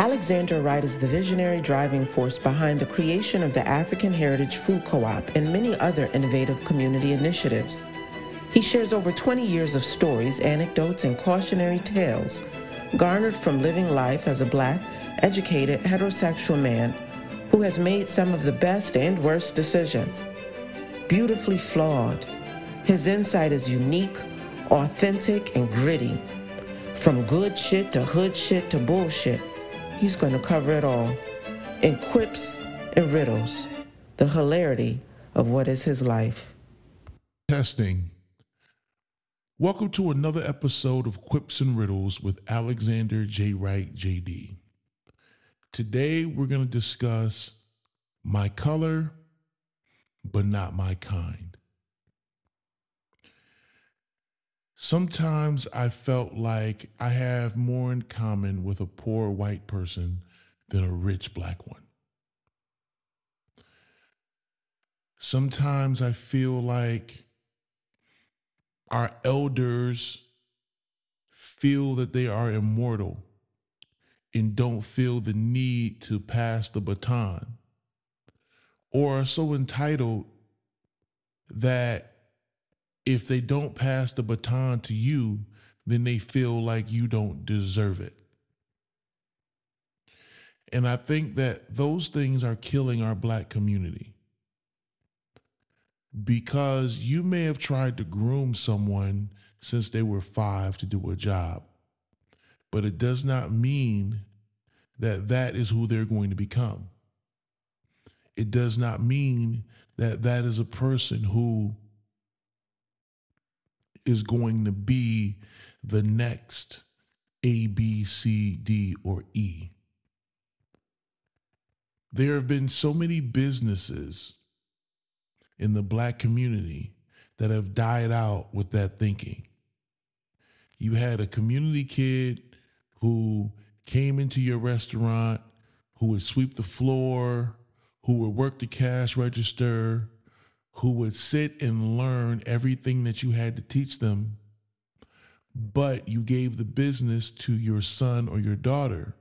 Alexander Wright is the visionary driving force behind the creation of the African Heritage Food Co-op and many other innovative community initiatives. He shares over 20 years of stories, anecdotes, and cautionary tales garnered from living life as a black, educated, heterosexual man who has made some of the best and worst decisions. Beautifully flawed, his insight is unique, authentic, and gritty. From good shit to hood shit to bullshit, he's going to cover it all in quips and riddles, the hilarity of what is his life. Testing. Welcome to another episode of Quips and Riddles with Alexander J. Wright, JD. Today we're going to discuss my color, but not my kind. Sometimes I felt like I have more in common with a poor white person than a rich black one. Sometimes I feel like our elders feel that they are immortal and don't feel the need to pass the baton, or are so entitled that if they don't pass the baton to you, then they feel like you don't deserve it. And I think that those things are killing our black community because you may have tried to groom someone since they were five to do a job, but it does not mean that that is who they're going to become. It does not mean that that is a person who is going to be the next A, B, C, D, or E. There have been so many businesses in the black community that have died out with that thinking. You had a community kid who came into your restaurant, who would sweep the floor, who would work the cash register, who would sit and learn everything that you had to teach them, but you gave the business to your son or your daughter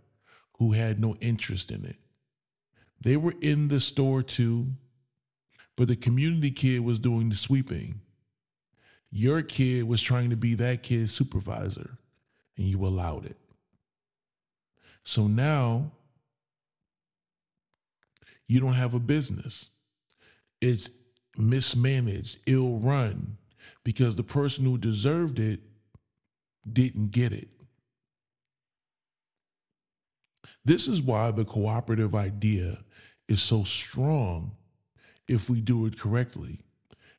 who had no interest in it. They were in the store too, but the community kid was doing the sweeping. Your kid was trying to be that kid's supervisor, and you allowed it. So now you don't have a business. It's mismanaged, ill run, because the person who deserved it didn't get it. This is why the cooperative idea is so strong if we do it correctly,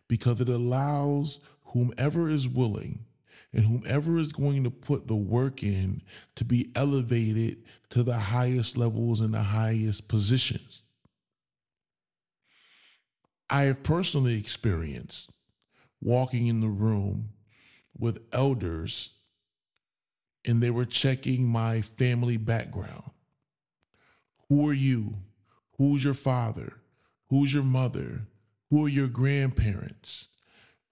because it allows whomever is willing and whomever is going to put the work in to be elevated to the highest levels and the highest positions. I have personally experienced walking in the room with elders and they were checking my family background. Who are you? Who's your father? Who's your mother? Who are your grandparents?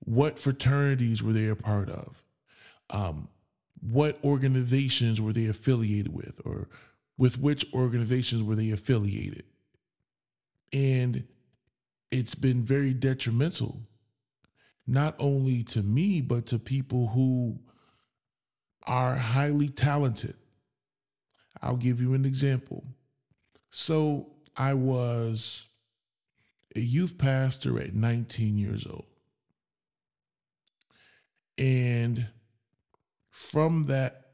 What fraternities were they a part of? Um, what organizations were they affiliated with, or with which organizations were they affiliated? And it's been very detrimental, not only to me, but to people who are highly talented. I'll give you an example. So I was a youth pastor at 19 years old. And from that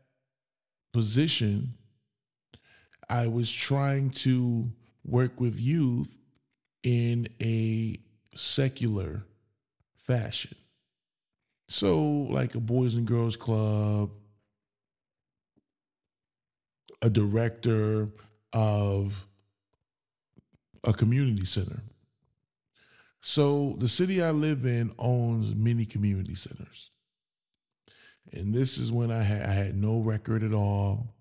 position, I was trying to work with youth in a secular fashion. So, like a Boys and Girls Club, a director of a community center. So the city I live in owns many community centers. And this is when I had I had no record at all.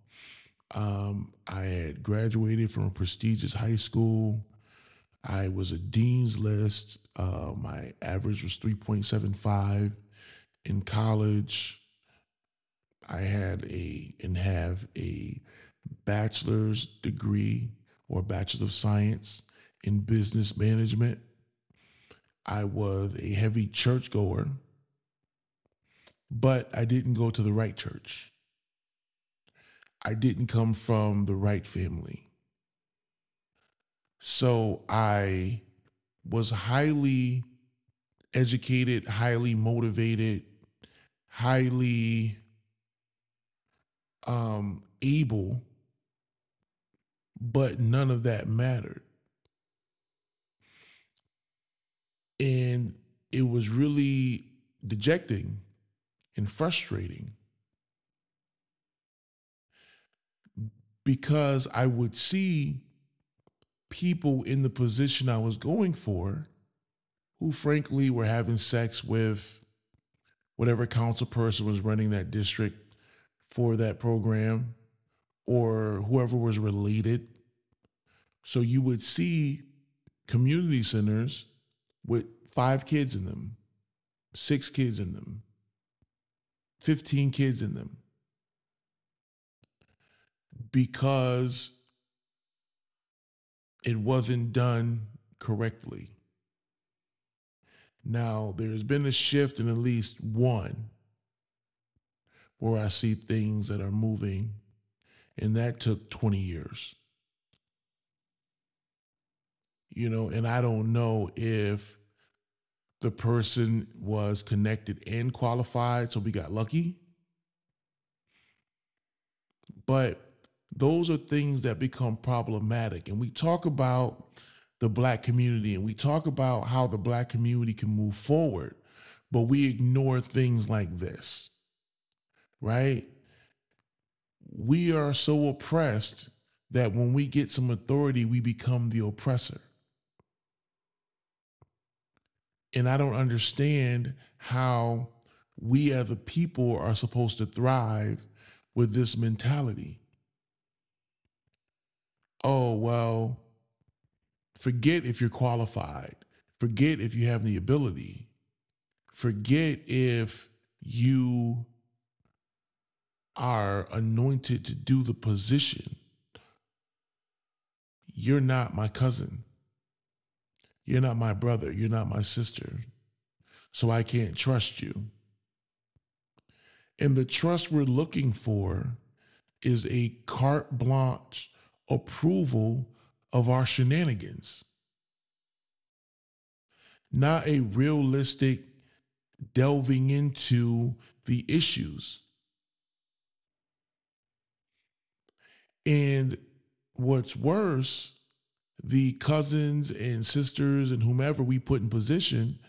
Um, I had graduated from a prestigious high school. I was a dean's list. Uh, my average was 3.75 in college. I had a and have a bachelor's degree or bachelor of science in business management. I was a heavy churchgoer, but I didn't go to the right church. I didn't come from the right family. So I was highly educated, highly motivated, highly um, able, but none of that mattered. And it was really dejecting and frustrating because I would see people in the position I was going for who, frankly, were having sex with whatever council person was running that district for that program or whoever was related. So you would see community centers with five kids in them, six kids in them, 15 kids in them. Because it wasn't done correctly. Now, there's been a shift in at least one where I see things that are moving, and that took 20 years. You know, and I don't know if the person was connected and qualified, so we got lucky. But those are things that become problematic. And we talk about the black community and we talk about how the black community can move forward, but we ignore things like this, right? We are so oppressed that when we get some authority, we become the oppressor. And I don't understand how we as a people are supposed to thrive with this mentality. Oh, well, Forget if you're qualified. Forget if you have the ability. Forget if you are anointed to do the position. You're not my cousin. You're not my brother. You're not my sister. So I can't trust you. And the trust we're looking for is a carte blanche approval of our shenanigans, not a realistic delving into the issues. And what's worse, the cousins and sisters and whomever we put in position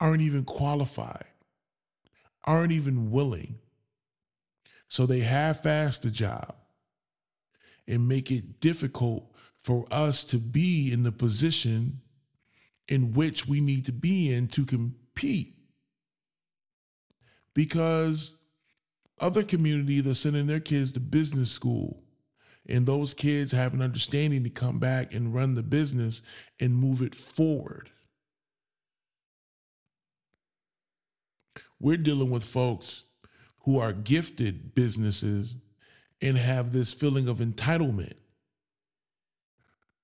aren't even qualified, aren't even willing. So they half ass the job and make it difficult for us to be in the position in which we need to be in to compete. Because other communities are sending their kids to business school, and those kids have an understanding to come back and run the business and move it forward. We're dealing with folks who are gifted businesses and have this feeling of entitlement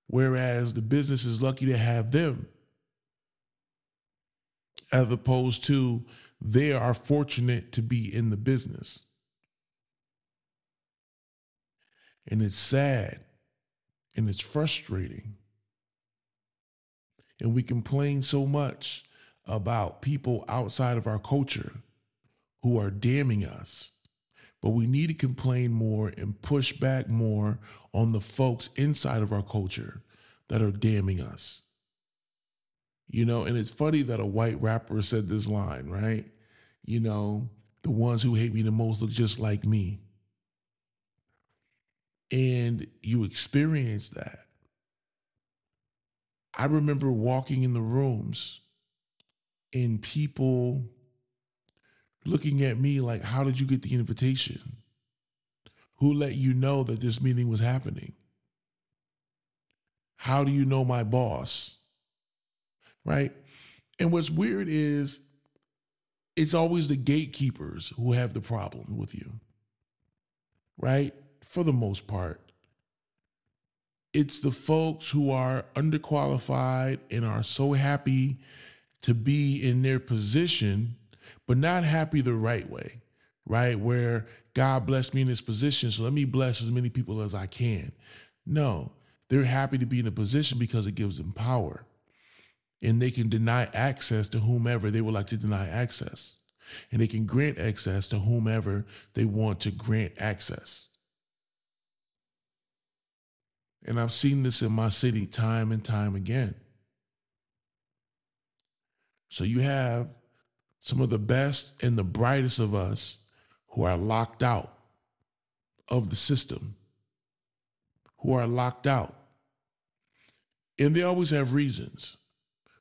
whereas the business is lucky to have them as opposed to they are fortunate to be in the business. And it's sad and it's frustrating. And we complain so much about people outside of our culture who are damning us. But we need to complain more and push back more on the folks inside of our culture that are damning us. You know, and it's funny that a white rapper said this line, right? You know, the ones who hate me the most look just like me. And you experience that. I remember walking in the rooms and people looking at me like, How did you get the invitation? Who let you know that this meeting was happening? How do you know my boss? Right? And what's weird is it's always the gatekeepers who have the problem with you. Right? for the most part, it's the folks who are underqualified and are so happy to be in their position, but not happy the right way, right? Where God blessed me in this position, so let me bless as many people as I can. No, they're happy to be in a position because it gives them power. And they can deny access to whomever they would like to deny access. And they can grant access to whomever they want to grant access. And I've seen this in my city time and time again. So you have some of the best and the brightest of us who are locked out of the system, who are locked out. And they always have reasons.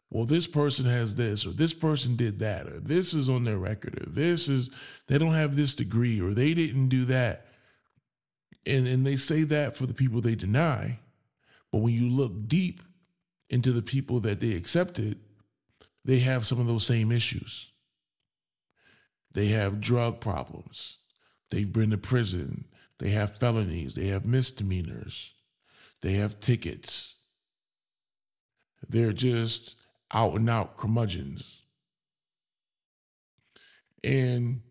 Well, this person has this, or this person did that, or this is on their record, or this is, they don't have this degree, or they didn't do that. And, and they say that for the people they deny. But when you look deep into the people that they accepted, they have some of those same issues. They have drug problems. They've been to prison. They have felonies. They have misdemeanors. They have tickets. They're just out and out curmudgeons. And,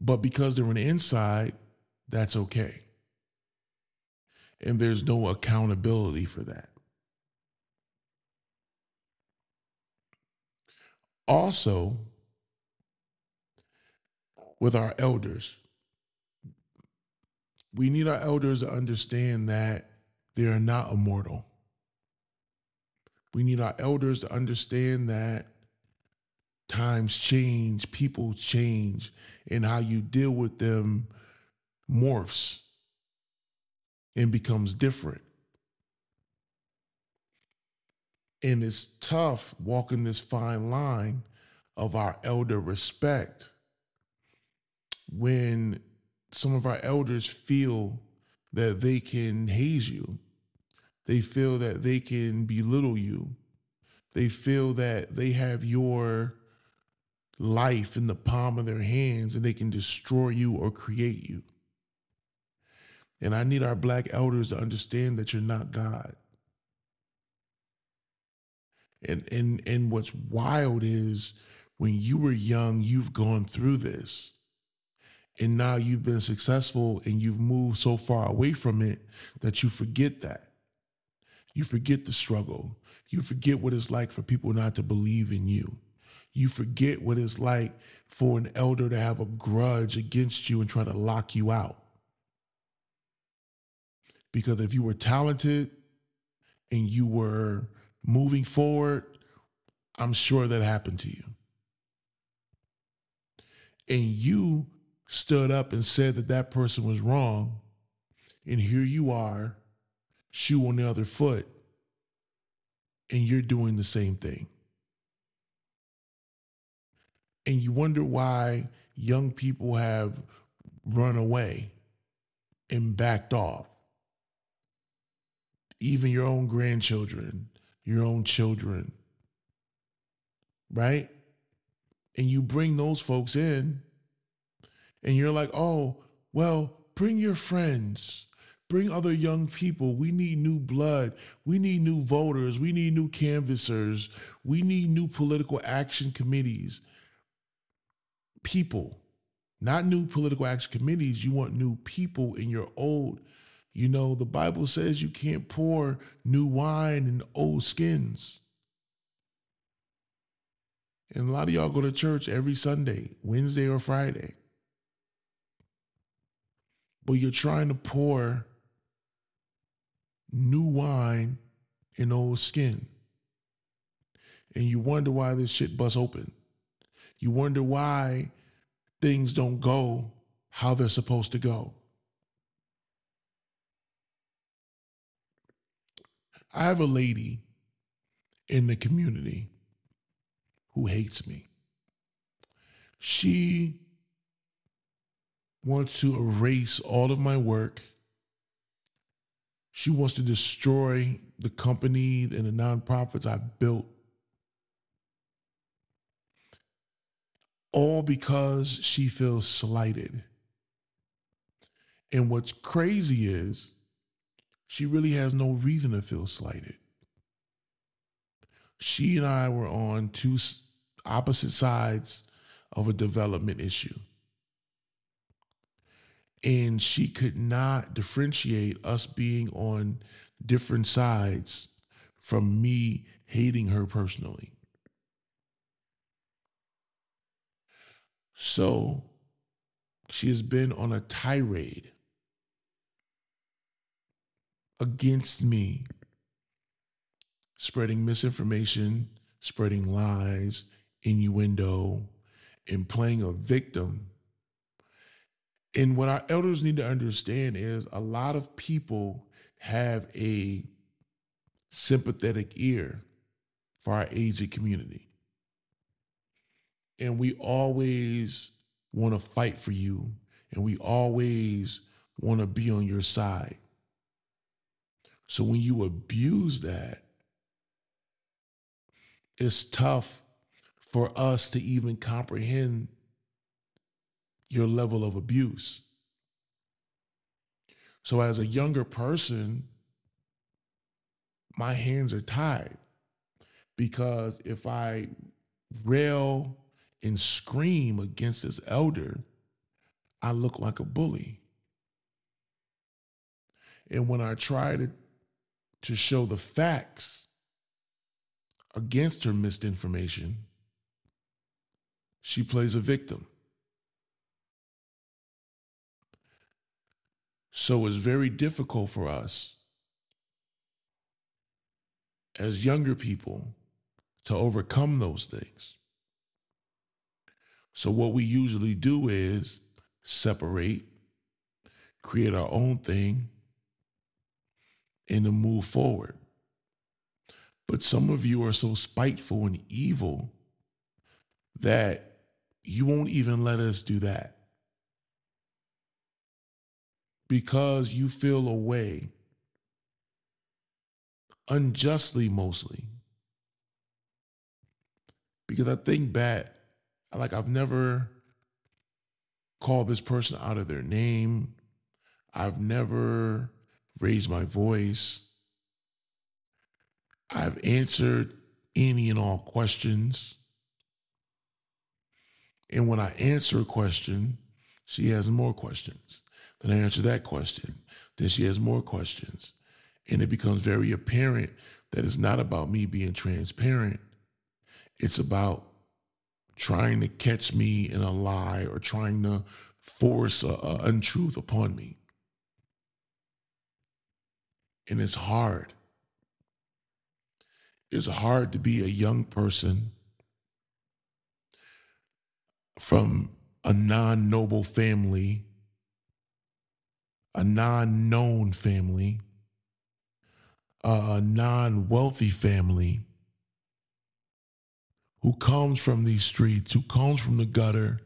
but because they're on the inside, that's okay. And there's no accountability for that. Also, with our elders, we need our elders to understand that they are not immortal. We need our elders to understand that times change, people change, and how you deal with them morphs and becomes different. And it's tough walking this fine line of our elder respect when some of our elders feel that they can haze you. They feel that they can belittle you. They feel that they have your life in the palm of their hands and they can destroy you or create you. And I need our black elders to understand that you're not God. And and and what's wild is when you were young, you've gone through this. And now you've been successful and you've moved so far away from it that you forget that. You forget the struggle. You forget what it's like for people not to believe in you. You forget what it's like for an elder to have a grudge against you and try to lock you out. Because if you were talented and you were moving forward, I'm sure that happened to you. And you stood up and said that that person was wrong. And here you are, shoe on the other foot, and you're doing the same thing. And you wonder why young people have run away and backed off. Even your own grandchildren, your own children, right? And you bring those folks in, and you're like, oh, well, bring your friends, bring other young people. We need new blood. We need new voters. We need new canvassers. We need new political action committees. People, not new political action committees. You want new people in your old. You know, the Bible says you can't pour new wine in old skins. And a lot of y'all go to church every Sunday, Wednesday or Friday. But you're trying to pour new wine in old skin. And you wonder why this shit busts open. You wonder why things don't go how they're supposed to go. I have a lady in the community who hates me. She wants to erase all of my work. She wants to destroy the company and the nonprofits I've built. All because she feels slighted. And what's crazy is she really has no reason to feel slighted. She and I were on two opposite sides of a development issue. And she could not differentiate us being on different sides from me hating her personally. So she has been on a tirade against me, spreading misinformation, spreading lies, innuendo, and playing a victim. And what our elders need to understand is a lot of people have a sympathetic ear for our aged community. And we always want to fight for you, and we always want to be on your side. So when you abuse that, it's tough for us to even comprehend your level of abuse. So, as a younger person, my hands are tied because if I rail and scream against this elder, I look like a bully. And when I try to, to show the facts against her misinformation, she plays a victim. So it's very difficult for us as younger people to overcome those things. So, what we usually do is separate, create our own thing, and to move forward. But some of you are so spiteful and evil that you won't even let us do that because you feel a way, unjustly mostly. Because I think back, like I've never called this person out of their name. I've never raised my voice. I've answered any and all questions. And when I answer a question, she has more questions. Then I answer that question. Then she has more questions. And it becomes very apparent that it's not about me being transparent. It's about trying to catch me in a lie or trying to force an untruth upon me. And it's hard. It's hard to be a young person from a non noble family, a non known family, a non wealthy family who comes from these streets, who comes from the gutter,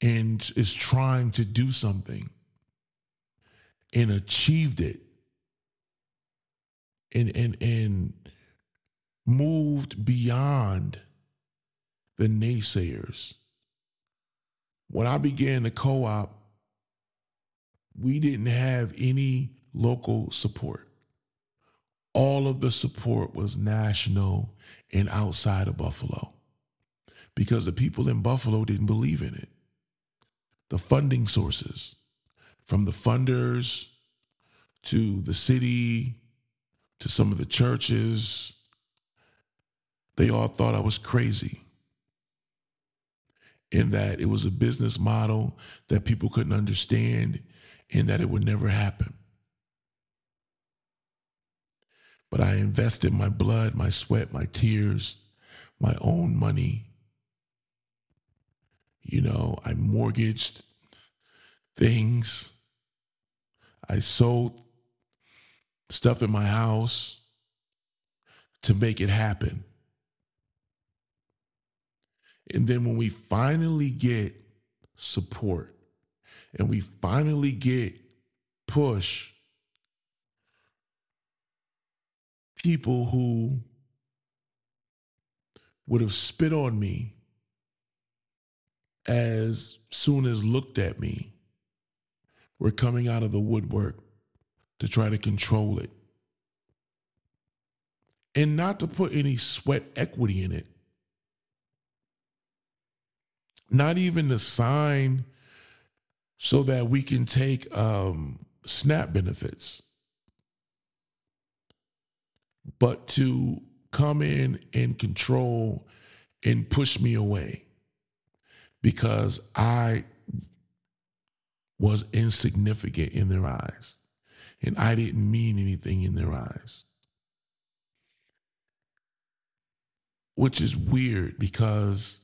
and is trying to do something and achieved it and and and moved beyond the naysayers. When I began the co op, we didn't have any local support. All of the support was national and outside of Buffalo because the people in Buffalo didn't believe in it. The funding sources, from the funders to the city to some of the churches, they all thought I was crazy in that it was a business model that people couldn't understand and that it would never happen. But I invested my blood, my sweat, my tears, my own money. You know, I mortgaged things. I sold stuff in my house to make it happen. And then when we finally get support and we finally get push, people who would have spit on me as soon as looked at me were coming out of the woodwork to try to control it. And not to put any sweat equity in it. Not even to sign so that we can take um, SNAP benefits, but to come in and control and push me away because I was insignificant in their eyes and I didn't mean anything in their eyes. Which is weird because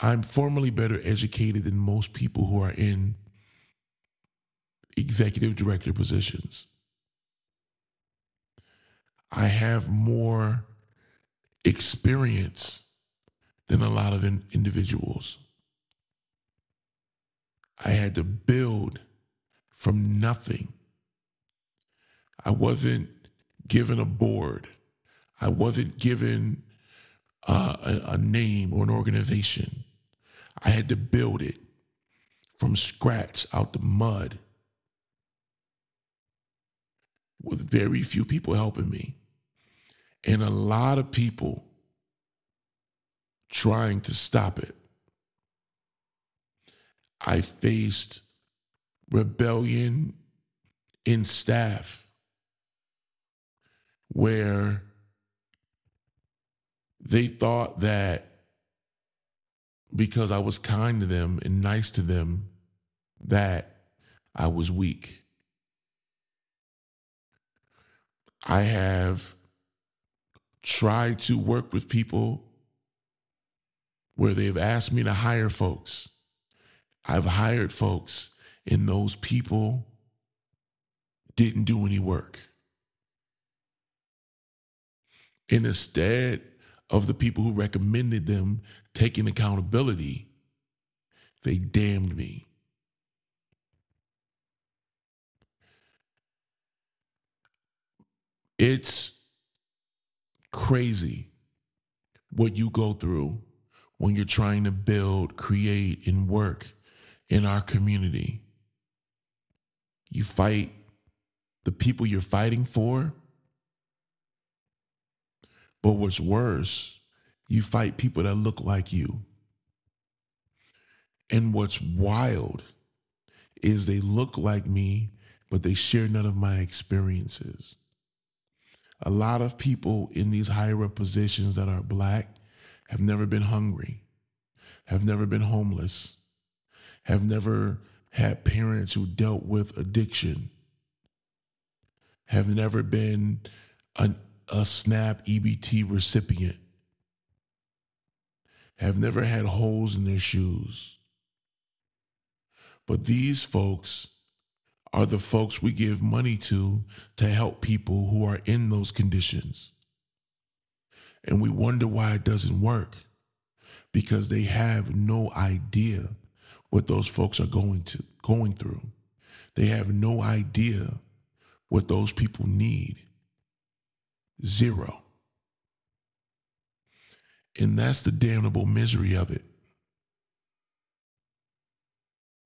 I'm formally better educated than most people who are in executive director positions. I have more experience than a lot of in- individuals. I had to build from nothing. I wasn't given a board. I wasn't given uh, a, a name or an organization. I had to build it from scratch out the mud with very few people helping me and a lot of people trying to stop it. I faced rebellion in staff where they thought that because I was kind to them and nice to them, that I was weak. I have tried to work with people where they've asked me to hire folks. I've hired folks, and those people didn't do any work. And instead of the people who recommended them taking accountability, they damned me. It's crazy what you go through when you're trying to build, create, and work in our community. You fight the people you're fighting for. But what's worse, you fight people that look like you. And what's wild is they look like me, but they share none of my experiences. A lot of people in these higher up positions that are black have never been hungry, have never been homeless, have never had parents who dealt with addiction, have never been an, a SNAP EBT recipient, have never had holes in their shoes. But these folks are the folks we give money to to help people who are in those conditions. And we wonder why it doesn't work because they have no idea what those folks are going to going through. They have no idea what those people need. Zero. And that's the damnable misery of it.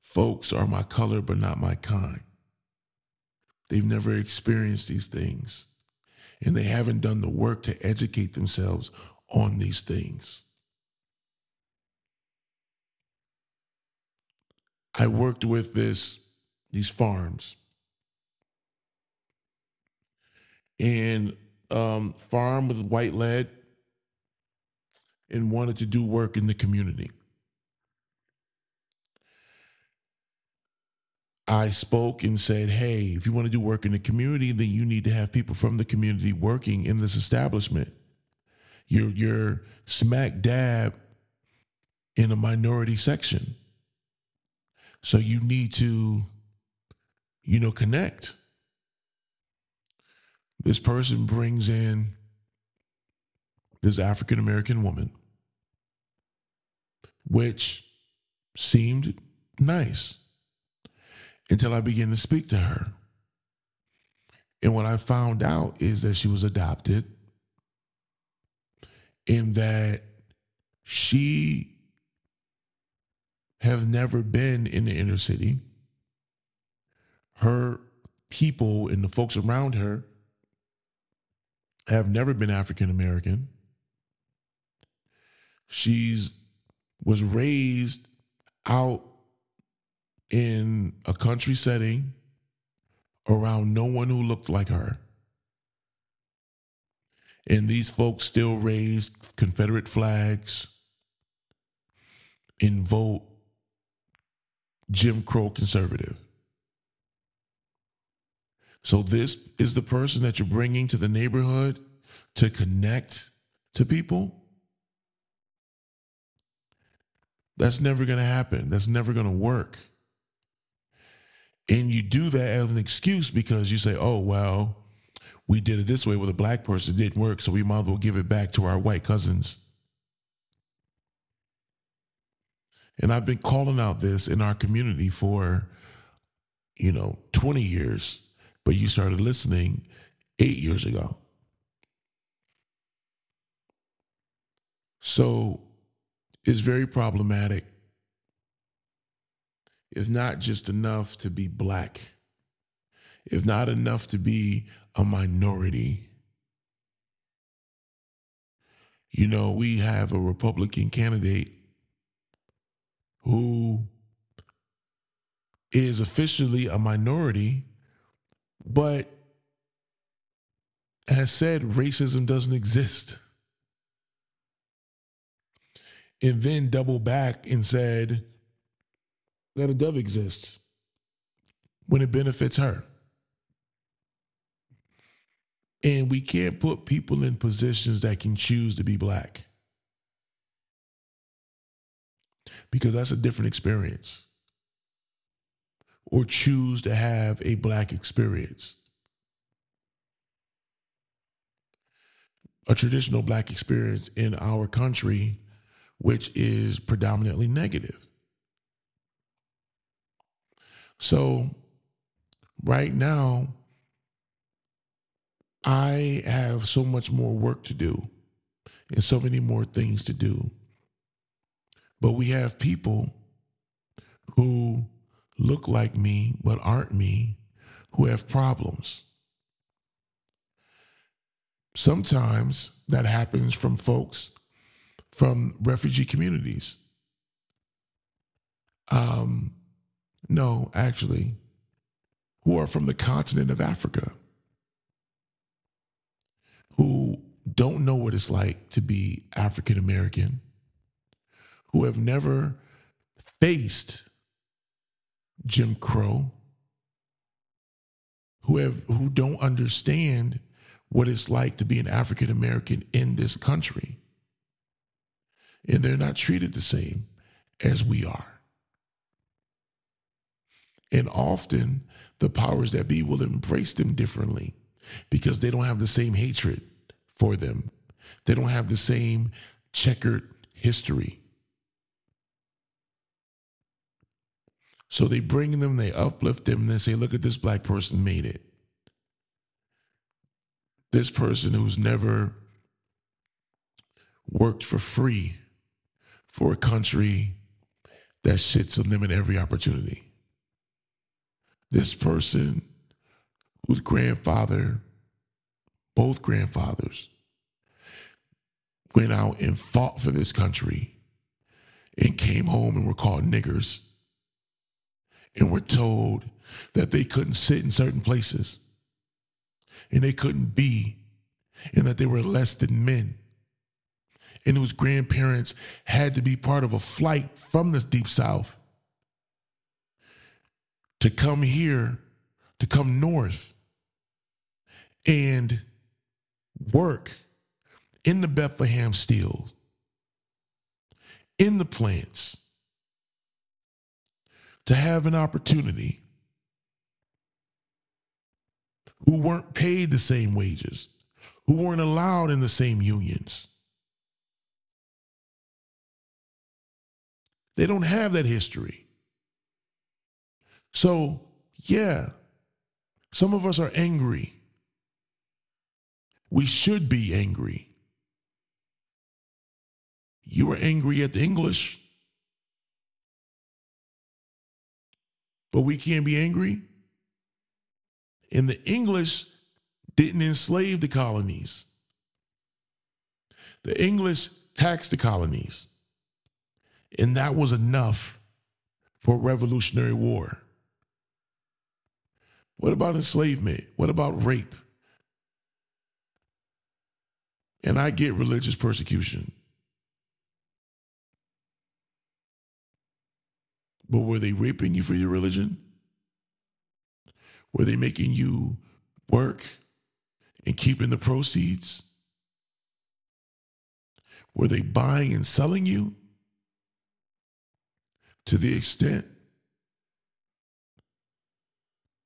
Folks are my color, but not my kind. They've never experienced these things, and they haven't done the work to educate themselves on these things. I worked with this these farms and um, farm with white lead and wanted to do work in the community. I spoke and said, hey, if you want to do work in the community, then you need to have people from the community working in this establishment. You're, you're smack dab in a minority section. So you need to, you know, connect. This person brings in this African American woman, which seemed nice until I began to speak to her. And what I found out is that she was adopted and that she have never been in the inner city. her people and the folks around her have never been African American. She's was raised out in a country setting around no one who looked like her. And these folks still raised Confederate flags and vote Jim Crow conservative. So, this is the person that you're bringing to the neighborhood to connect to people. That's never going to happen. That's never going to work. And you do that as an excuse because you say, oh, well, we did it this way with a black person. It didn't work, so we might as well give it back to our white cousins. And I've been calling out this in our community for, you know, 20 years, but you started listening eight years ago. So it's very problematic. It's not just enough to be black, it's not enough to be a minority. You know, we have a Republican candidate who is officially a minority, but has said racism doesn't exist. And then double back and said that a dove exists when it benefits her. And we can't put people in positions that can choose to be black. Because that's a different experience. Or choose to have a black experience. A traditional black experience in our country, which is predominantly negative. So, right now, I have so much more work to do and so many more things to do. But we have people who look like me but aren't me who have problems. Sometimes that happens from folks from refugee communities. Um, no, actually, who are from the continent of Africa who don't know what it's like to be African American, who have never faced Jim Crow, who have who don't understand what it's like to be an African American in this country. And they're not treated the same as we are. And often the powers that be will embrace them differently because they don't have the same hatred for them. They don't have the same checkered history. So they bring them, they uplift them, and they say, look at this black person made it. This person who's never worked for free for a country that shits on them at every opportunity. This person whose grandfather both grandfathers went out and fought for this country and came home and were called niggers and were told that they couldn't sit in certain places and they couldn't be and that they were less than men and whose grandparents had to be part of a flight from the deep south to come here to come north and work in the Bethlehem steel, in the plants, to have an opportunity who weren't paid the same wages, who weren't allowed in the same unions. They don't have that history. So, yeah, some of us are angry we should be angry. You are angry at the English, but we can't be angry And the English didn't enslave the colonies. The English taxed the colonies. And that was enough for revolutionary war. What about enslavement? What about rape? And I get religious persecution. But were they raping you for your religion? Were they making you work and keeping the proceeds? Were they buying and selling you? To the extent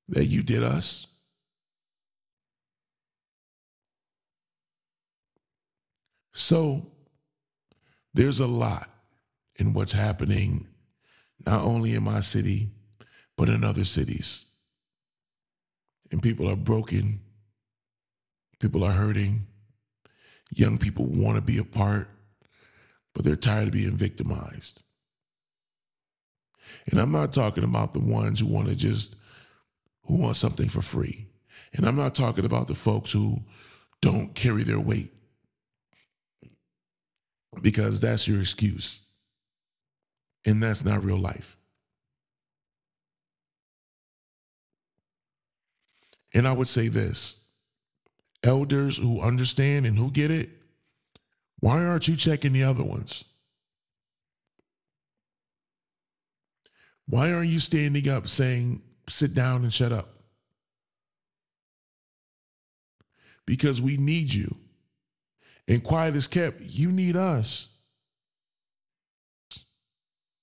that you did us? So there's a lot in what's happening, not only in my city, but in other cities. And people are broken, people are hurting, young people want to be a part, but they're tired of being victimized. And I'm not talking about the ones who want to just who want something for free. And I'm not talking about the folks who don't carry their weight because that's your excuse. And that's not real life. And I would say this elders who understand and who get it, why aren't you checking the other ones? Why aren't you standing up saying, sit down and shut up? Because we need you. And quiet is kept, you need us.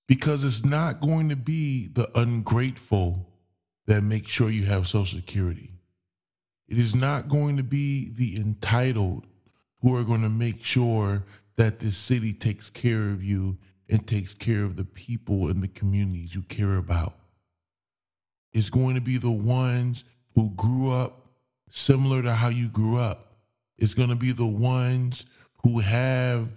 Because it's not going to be the ungrateful that make sure you have Social Security. It is not going to be the entitled who are going to make sure that this city takes care of you and takes care of the people and the communities you care about. It's going to be the ones who grew up similar to how you grew up. It's going to be the ones who have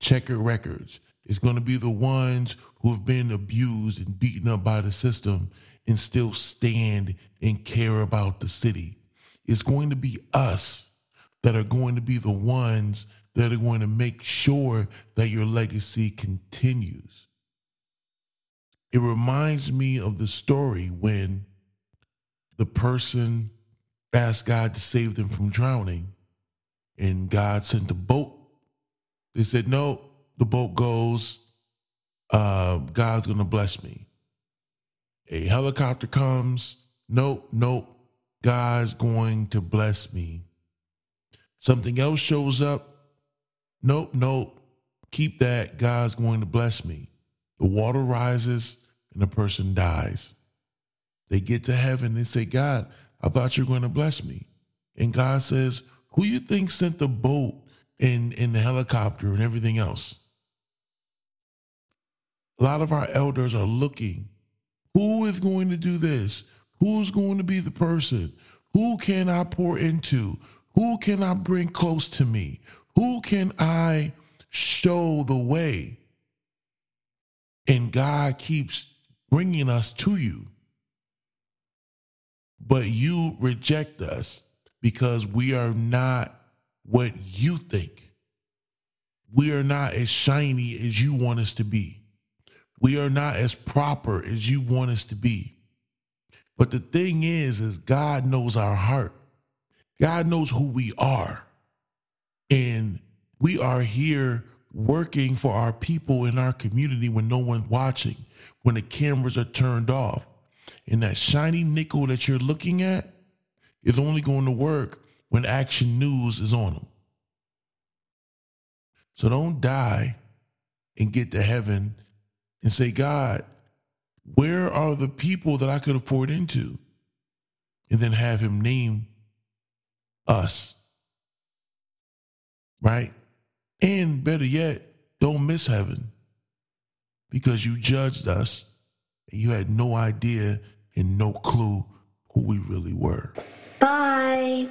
checkered records. It's going to be the ones who have been abused and beaten up by the system and still stand and care about the city. It's going to be us that are going to be the ones that are going to make sure that your legacy continues. It reminds me of the story when the person asked God to save them from drowning and God sent a boat. They said, No, the boat goes, uh, God's going to bless me. A helicopter comes, nope, nope, God's going to bless me. Something else shows up, Nope, nope. Keep that. God's going to bless me. The water rises and the person dies. They get to heaven. They say, God, I thought you were going to bless me. And God says, Who you think sent the boat and, and the helicopter and everything else? A lot of our elders are looking. Who is going to do this? Who's going to be the person? Who can I pour into? Who can I bring close to me? Who can I show the way? And God keeps bringing us to you. But you reject us because we are not what you think. We are not as shiny as you want us to be. We are not as proper as you want us to be. But the thing is, is God knows our heart. God knows who we are. And we are here working for our people in our community when no one's watching, when the cameras are turned off. And that shiny nickel that you're looking at is only going to work when action news is on them. So don't die and get to heaven and say, God, where are the people that I could have poured into? And then have him name us right? And better yet, don't miss heaven because you judged us and you had no idea and no clue who we really were. Bye.